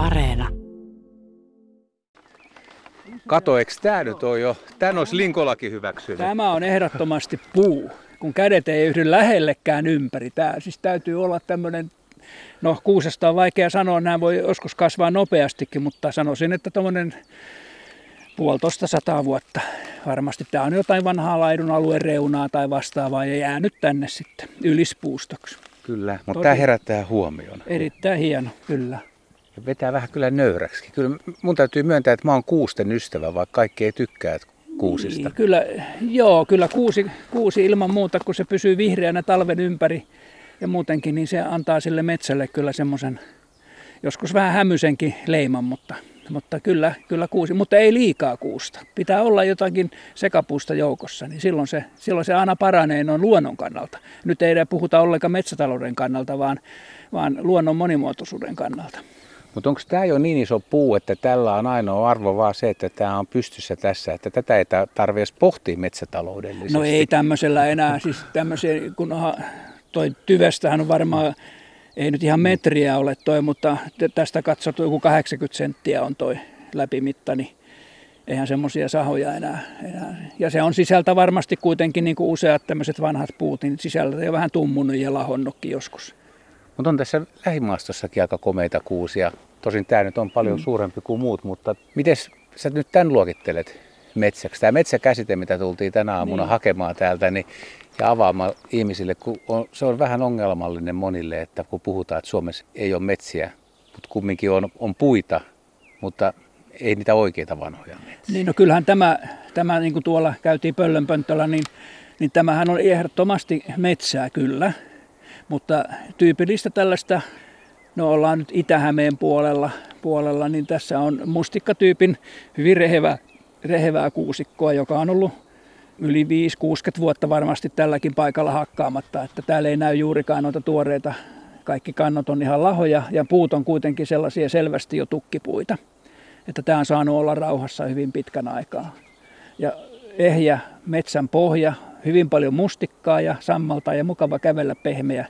Areena. Kato, eikö tämä nyt ole jo? Tän olisi Linkolakin hyväksynyt. Tämä on ehdottomasti puu, kun kädet ei yhdy lähellekään ympäri. Tämä siis täytyy olla tämmöinen, no kuusesta on vaikea sanoa, nämä voi joskus kasvaa nopeastikin, mutta sanoisin, että tuommoinen puolitoista sataa vuotta. Varmasti tämä on jotain vanhaa laidun alueen reunaa tai vastaavaa ja jäänyt tänne sitten ylispuustoksi. Kyllä, mutta tämä herättää huomioon. Erittäin hieno, kyllä. Ja vetää vähän kyllä nöyräksi. Kyllä mun täytyy myöntää, että mä oon kuusten ystävä, vaikka kaikki ei tykkää kuusista. Niin, kyllä, joo, kyllä kuusi, kuusi ilman muuta, kun se pysyy vihreänä talven ympäri ja muutenkin, niin se antaa sille metsälle kyllä semmoisen joskus vähän hämysenkin leiman, mutta mutta kyllä, kyllä kuusi, mutta ei liikaa kuusta. Pitää olla jotakin sekapuusta joukossa, niin silloin se, silloin se aina paranee noin luonnon kannalta. Nyt ei puhuta ollenkaan metsätalouden kannalta, vaan, vaan luonnon monimuotoisuuden kannalta. Mutta onko tämä jo niin iso puu, että tällä on ainoa arvo vaan se, että tämä on pystyssä tässä, että tätä ei tarvitse pohtia metsätaloudellisesti? No ei tämmöisellä enää, siis tämmöisiä, kun toi tyvestähän on varmaan ei nyt ihan metriä ole toi, mutta tästä katsottu joku 80 senttiä on toi läpimitta, niin eihän semmoisia sahoja enää, enää. Ja se on sisältä varmasti kuitenkin niin kuin useat tämmöiset vanhat puut, niin sisältä jo vähän tummunut ja lahonnutkin joskus. Mutta on tässä lähimaastossakin aika komeita kuusia. Tosin tämä nyt on paljon mm. suurempi kuin muut, mutta miten sä nyt tämän luokittelet metsäksi? Tämä metsäkäsite, mitä tultiin tänä aamuna niin. hakemaan täältä, niin ja avaamaan ihmisille, kun on, se on vähän ongelmallinen monille, että kun puhutaan, että Suomessa ei ole metsiä, mutta kumminkin on, on puita, mutta ei niitä oikeita vanhoja metsiä. Niin no kyllähän tämä, tämä niin kuin tuolla käytiin pöllönpönttöllä, niin, niin tämähän on ehdottomasti metsää kyllä, mutta tyypillistä tällaista, no ollaan nyt Itä-Hämeen puolella, puolella, niin tässä on mustikkatyypin hyvin rehevää, rehevää kuusikkoa, joka on ollut yli 5-60 vuotta varmasti tälläkin paikalla hakkaamatta, että täällä ei näy juurikaan noita tuoreita. Kaikki kannot on ihan lahoja ja puut on kuitenkin sellaisia selvästi jo tukkipuita. Että tämä on saanut olla rauhassa hyvin pitkän aikaa. Ja ehjä metsän pohja, hyvin paljon mustikkaa ja sammalta ja mukava kävellä pehmeä.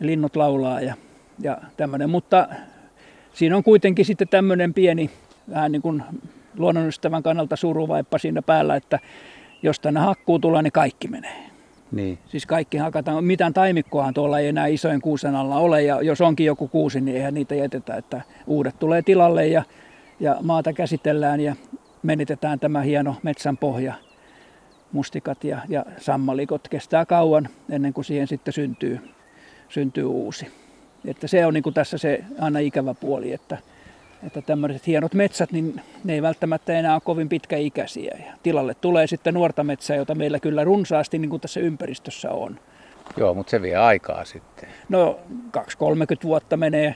Linnut laulaa ja, ja tämmöinen, mutta siinä on kuitenkin sitten tämmöinen pieni, vähän niin kuin luonnonystävän kannalta suruvaippa siinä päällä, että jos tänne hakkuu tulee, niin kaikki menee. Niin. Siis kaikki hakataan. Mitään taimikkoahan tuolla ei enää isojen kuusen alla ole, ja jos onkin joku kuusi, niin eihän niitä jätetä, että uudet tulee tilalle ja, ja maata käsitellään ja menitetään tämä hieno metsän pohja. Mustikat ja, ja sammalikot kestää kauan ennen kuin siihen sitten syntyy, syntyy uusi. Että se on niin kuin tässä se aina ikävä puoli, että että tämmöiset hienot metsät, niin ne ei välttämättä enää ole kovin pitkäikäisiä. Ja tilalle tulee sitten nuorta metsää, jota meillä kyllä runsaasti niin kuin tässä ympäristössä on. Joo, mutta se vie aikaa sitten. No 2-30 vuotta menee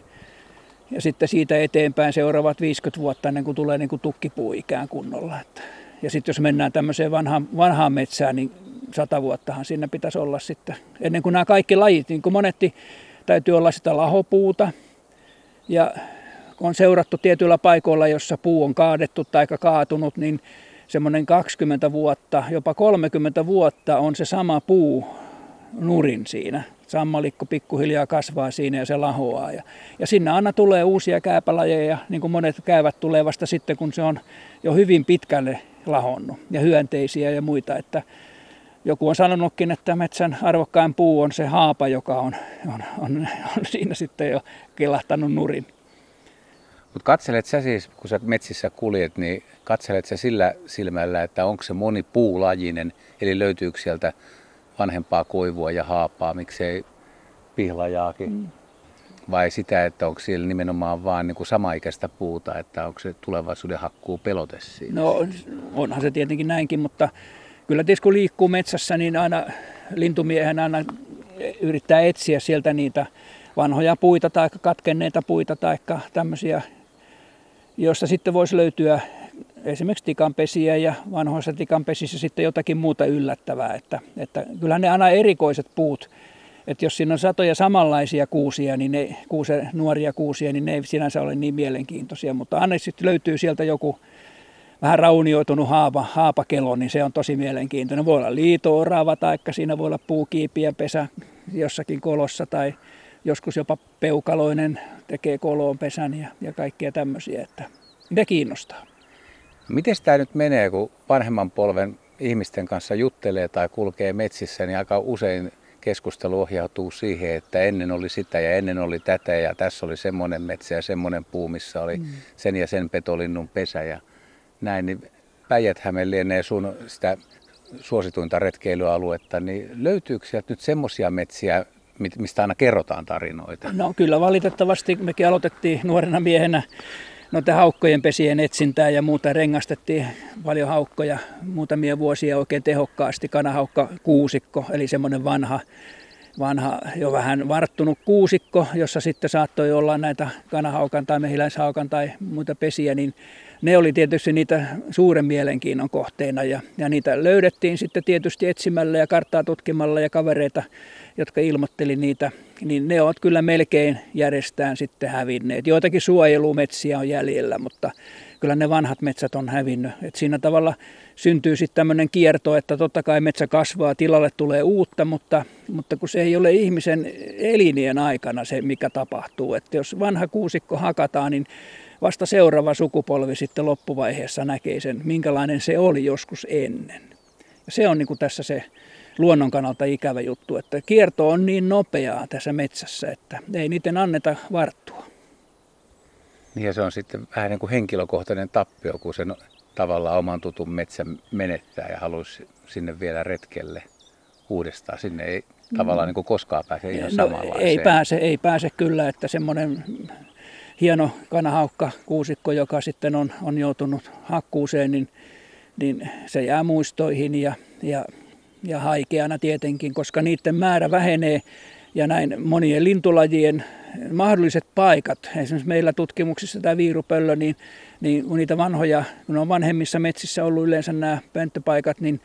ja sitten siitä eteenpäin seuraavat 50 vuotta ennen kuin tulee niin kuin tukkipuu ikään kunnolla. Että. Ja sitten jos mennään tämmöiseen vanhaan, vanhaan metsään, niin sata vuottahan siinä pitäisi olla sitten. Ennen kuin nämä kaikki lajit, niin kuin monetti, täytyy olla sitä lahopuuta ja on seurattu tietyillä paikoilla, jossa puu on kaadettu tai kaatunut, niin semmoinen 20 vuotta, jopa 30 vuotta on se sama puu nurin siinä. Sammalikko pikkuhiljaa kasvaa siinä ja se lahoaa. Ja, ja sinne aina tulee uusia kääpälajeja, niin kuin monet käyvät tulee vasta sitten, kun se on jo hyvin pitkälle lahonnut. Ja hyönteisiä ja muita, että joku on sanonutkin, että metsän arvokkain puu on se haapa, joka on, on, on, on siinä sitten jo kilahtanut nurin. Mutta katselet sä siis, kun sä metsissä kuljet, niin katselet sä sillä silmällä, että onko se moni puulajinen, eli löytyykö sieltä vanhempaa koivua ja haapaa, miksei pihlajaakin. Mm. Vai sitä, että onko siellä nimenomaan vaan niin kuin samaikäistä puuta, että onko se tulevaisuuden hakkuu pelote siinä? No onhan se tietenkin näinkin, mutta kyllä tietysti kun liikkuu metsässä, niin aina lintumiehen aina yrittää etsiä sieltä niitä vanhoja puita tai katkenneita puita tai tämmöisiä josta sitten voisi löytyä esimerkiksi tikanpesiä ja vanhoissa tikanpesissä sitten jotakin muuta yllättävää. Että, että kyllähän ne aina erikoiset puut, että jos siinä on satoja samanlaisia kuusia, niin ne, kuuse, nuoria kuusia, niin ne ei sinänsä ole niin mielenkiintoisia, mutta aina sitten löytyy sieltä joku vähän raunioitunut haapa, haapakelo, niin se on tosi mielenkiintoinen. Voi olla liito-orava tai siinä voi olla puukiipiä pesä jossakin kolossa tai joskus jopa peukaloinen tekee koloon pesän ja, ja kaikkea tämmöisiä, että ne kiinnostaa. Miten tämä nyt menee, kun vanhemman polven ihmisten kanssa juttelee tai kulkee metsissä, niin aika usein keskustelu ohjautuu siihen, että ennen oli sitä ja ennen oli tätä ja tässä oli semmoinen metsä ja semmoinen puu, missä oli mm. sen ja sen petolinnun pesä ja näin. Niin päijät lienee sun sitä suosituinta retkeilyaluetta, niin löytyykö sieltä nyt semmoisia metsiä, mistä aina kerrotaan tarinoita? No kyllä valitettavasti mekin aloitettiin nuorena miehenä noita haukkojen pesien etsintää ja muuta rengastettiin paljon haukkoja muutamia vuosia oikein tehokkaasti. Kanahaukka kuusikko, eli semmoinen vanha, vanha jo vähän varttunut kuusikko, jossa sitten saattoi olla näitä kanahaukan tai mehiläishaukan tai muita pesiä, niin ne oli tietysti niitä suuren mielenkiinnon kohteena ja, ja niitä löydettiin sitten tietysti etsimällä ja karttaa tutkimalla ja kavereita, jotka ilmoitteli niitä, niin ne ovat kyllä melkein järjestään sitten hävinneet. Joitakin suojelumetsiä on jäljellä, mutta kyllä ne vanhat metsät on hävinnyt. Et siinä tavalla syntyy sitten tämmöinen kierto, että totta kai metsä kasvaa, tilalle tulee uutta, mutta, mutta kun se ei ole ihmisen elinien aikana se, mikä tapahtuu. Että jos vanha kuusikko hakataan, niin vasta seuraava sukupolvi sitten loppuvaiheessa näkee sen, minkälainen se oli joskus ennen. Ja se on niin kuin tässä se luonnon kannalta ikävä juttu, että kierto on niin nopeaa tässä metsässä, että ei niiden anneta varttua. Niin ja se on sitten vähän niin kuin henkilökohtainen tappio, kun sen tavallaan oman tutun metsän menettää ja haluaisi sinne vielä retkelle uudestaan. Sinne ei tavallaan niin kuin koskaan pääse ihan no, samanlaiseen. Ei pääse, ei pääse kyllä, että semmoinen hieno kanahaukka kuusikko, joka sitten on, on joutunut hakkuuseen, niin, niin se jää muistoihin ja, ja, ja haikeana tietenkin, koska niiden määrä vähenee ja näin monien lintulajien mahdolliset paikat, esimerkiksi meillä tutkimuksissa tämä viirupöllö, niin, niin kun niitä vanhoja, kun on vanhemmissa metsissä ollut yleensä nämä pönttöpaikat, niin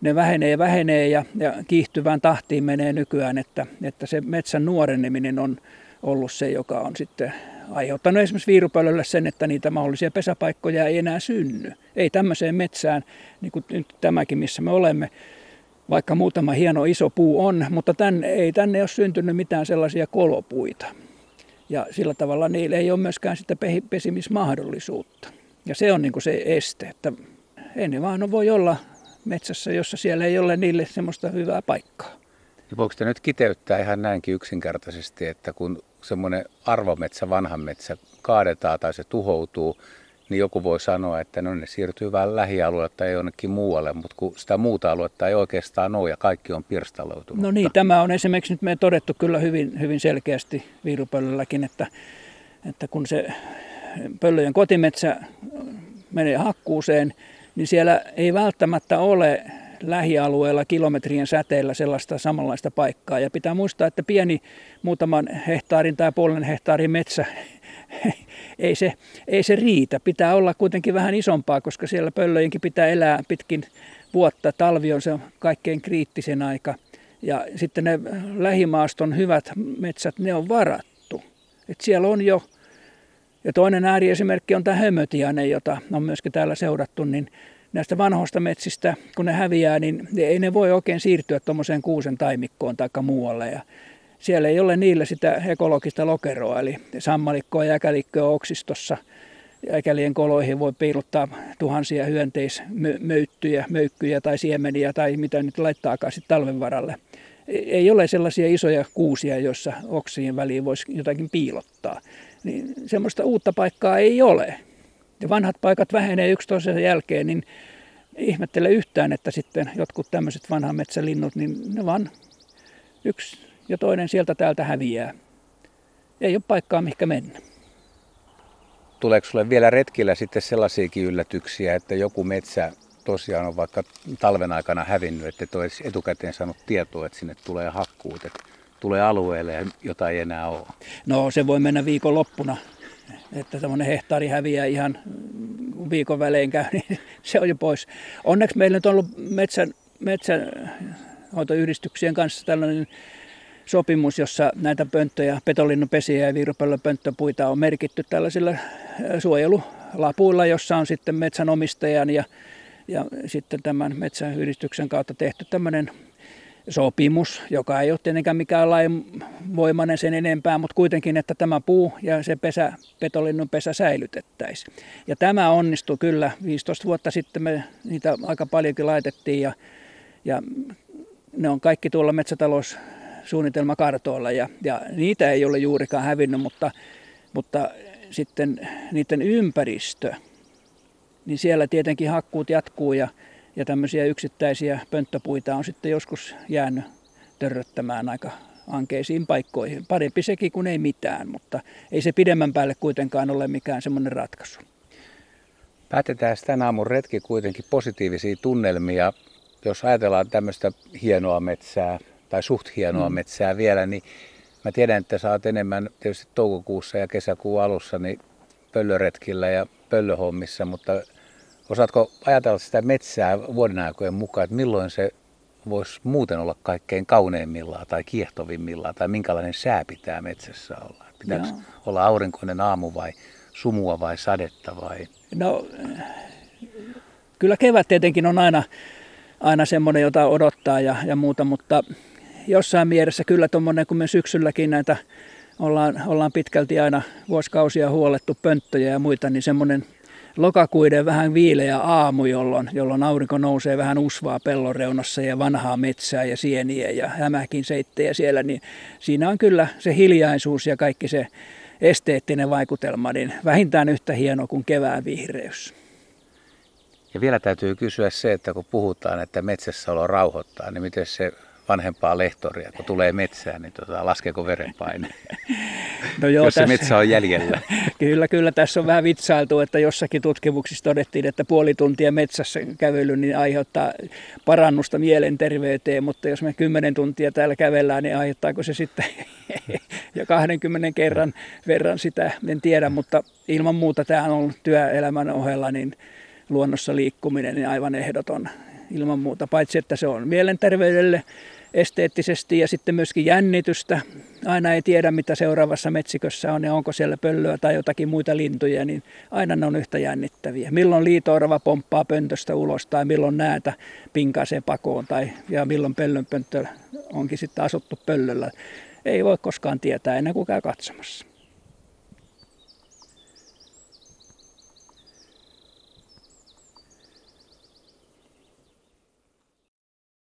ne vähenee ja vähenee ja, ja kiihtyvään tahtiin menee nykyään, että, että se metsän nuoreneminen on ollut se, joka on sitten aiheuttanut esimerkiksi viirupöllölle sen, että niitä mahdollisia pesäpaikkoja ei enää synny. Ei tämmöiseen metsään, niin kuin nyt tämäkin, missä me olemme, vaikka muutama hieno iso puu on, mutta tänne, ei tänne ole syntynyt mitään sellaisia kolopuita. Ja sillä tavalla niillä ei ole myöskään sitä pesimismahdollisuutta. Ja se on niin kuin se este, että ei ne vaan voi olla metsässä, jossa siellä ei ole niille semmoista hyvää paikkaa. Ja voiko te nyt kiteyttää ihan näinkin yksinkertaisesti, että kun semmoinen arvometsä, vanha metsä kaadetaan tai se tuhoutuu, niin joku voi sanoa, että no ne siirtyy vähän lähialueelle tai jonnekin muualle, mutta kun sitä muuta aluetta ei oikeastaan ole ja kaikki on pirstaloitunut. No niin, tämä on esimerkiksi nyt me todettu kyllä hyvin, hyvin selkeästi viirupöllölläkin, että, että kun se pöllöjen kotimetsä menee hakkuuseen, niin siellä ei välttämättä ole lähialueella kilometrien säteellä sellaista samanlaista paikkaa. Ja pitää muistaa, että pieni muutaman hehtaarin tai puolen hehtaarin metsä ei se, ei se riitä. Pitää olla kuitenkin vähän isompaa, koska siellä pöllöjenkin pitää elää pitkin vuotta. Talvi on se kaikkein kriittisen aika. Ja sitten ne lähimaaston hyvät metsät, ne on varattu. Et siellä on jo, ja toinen ääriesimerkki on tämä hömötiainen, jota on myöskin täällä seurattu, niin näistä vanhoista metsistä, kun ne häviää, niin ei ne voi oikein siirtyä tuommoiseen kuusen taimikkoon tai muualle. Ja siellä ei ole niillä sitä ekologista lokeroa, eli sammalikkoa ja äkälikköä oksistossa. Äkälien koloihin voi piilottaa tuhansia hyönteismöyttyjä, möykkyjä tai siemeniä tai mitä nyt laittaakaan sitten talven varalle. Ei ole sellaisia isoja kuusia, joissa oksien väliin voisi jotakin piilottaa. Niin semmoista uutta paikkaa ei ole ja vanhat paikat vähenee yksi toisen jälkeen, niin ihmettele yhtään, että sitten jotkut tämmöiset vanhan metsälinnut, niin ne vaan yksi ja toinen sieltä täältä häviää. Ei ole paikkaa, mihinkä mennä. Tuleeko sulle vielä retkillä sitten sellaisiakin yllätyksiä, että joku metsä tosiaan on vaikka talven aikana hävinnyt, että et olisi etukäteen saanut tietoa, että sinne tulee hakkuut, että tulee alueelle, jota ei enää ole? No se voi mennä viikonloppuna että semmoinen hehtaari häviää ihan viikon välein käy, niin se on jo pois. Onneksi meillä on ollut metsän, metsänhoitoyhdistyksien kanssa tällainen sopimus, jossa näitä pönttöjä, petolinnupesiä ja viirupöllöpönttöpuita on merkitty tällaisilla suojelulapuilla, jossa on sitten metsänomistajan ja, ja sitten tämän metsäyhdistyksen kautta tehty tämmöinen sopimus, joka ei ole tietenkään mikään lainvoimainen sen enempää, mutta kuitenkin, että tämä puu ja se pesä, petolinnun pesä säilytettäisiin. Ja tämä onnistui kyllä. 15 vuotta sitten me niitä aika paljonkin laitettiin ja, ja ne on kaikki tuolla metsätaloussuunnitelmakartoilla ja, ja niitä ei ole juurikaan hävinnyt, mutta, mutta sitten niiden ympäristö, niin siellä tietenkin hakkuut jatkuu ja, ja tämmöisiä yksittäisiä pönttöpuita on sitten joskus jäänyt törröttämään aika ankeisiin paikkoihin. Parempi sekin kuin ei mitään, mutta ei se pidemmän päälle kuitenkaan ole mikään semmoinen ratkaisu. Päätetään tänä aamun retki kuitenkin positiivisia tunnelmia. Jos ajatellaan tämmöistä hienoa metsää tai suht hienoa mm. metsää vielä, niin mä tiedän, että sä oot enemmän tietysti toukokuussa ja kesäkuun alussa niin pöllöretkillä ja pöllöhommissa, mutta osaatko ajatella sitä metsää vuoden aikojen mukaan, että milloin se voisi muuten olla kaikkein kauneimmillaan tai kiehtovimmillaan, tai minkälainen sää pitää metsässä olla? Pitääkö Joo. olla aurinkoinen aamu vai sumua vai sadetta vai? No, kyllä kevät tietenkin on aina, aina semmoinen, jota odottaa ja, ja muuta, mutta jossain mielessä kyllä tuommoinen, kun me syksylläkin näitä ollaan, ollaan pitkälti aina vuosikausia huolettu pönttöjä ja muita, niin semmoinen lokakuiden vähän viileä aamu, jolloin, jolloin aurinko nousee vähän usvaa pellon reunassa ja vanhaa metsää ja sieniä ja hämäkin seittejä siellä, niin siinä on kyllä se hiljaisuus ja kaikki se esteettinen vaikutelma, niin vähintään yhtä hieno kuin kevään vihreys. Ja vielä täytyy kysyä se, että kun puhutaan, että metsässäolo rauhoittaa, niin miten se vanhempaa lehtoria, kun tulee metsään, niin tota, laskeeko verenpaine? No joo, jos se tässä, metsä on jäljellä. kyllä, kyllä. Tässä on vähän vitsailtu, että jossakin tutkimuksissa todettiin, että puoli tuntia metsässä kävely niin aiheuttaa parannusta mielenterveyteen, mutta jos me kymmenen tuntia täällä kävellään, niin aiheuttaako se sitten jo 20 kerran verran sitä, en tiedä, mutta ilman muuta tämä on ollut työelämän ohella, niin luonnossa liikkuminen niin aivan ehdoton ilman muuta, paitsi että se on mielenterveydelle esteettisesti ja sitten myöskin jännitystä. Aina ei tiedä, mitä seuraavassa metsikössä on ja onko siellä pöllöä tai jotakin muita lintuja, niin aina ne on yhtä jännittäviä. Milloin liitoorava pomppaa pöntöstä ulos tai milloin näätä pinkaisee pakoon tai ja milloin pöllönpönttö onkin sitten asuttu pöllöllä. Ei voi koskaan tietää ennen kuin käy katsomassa.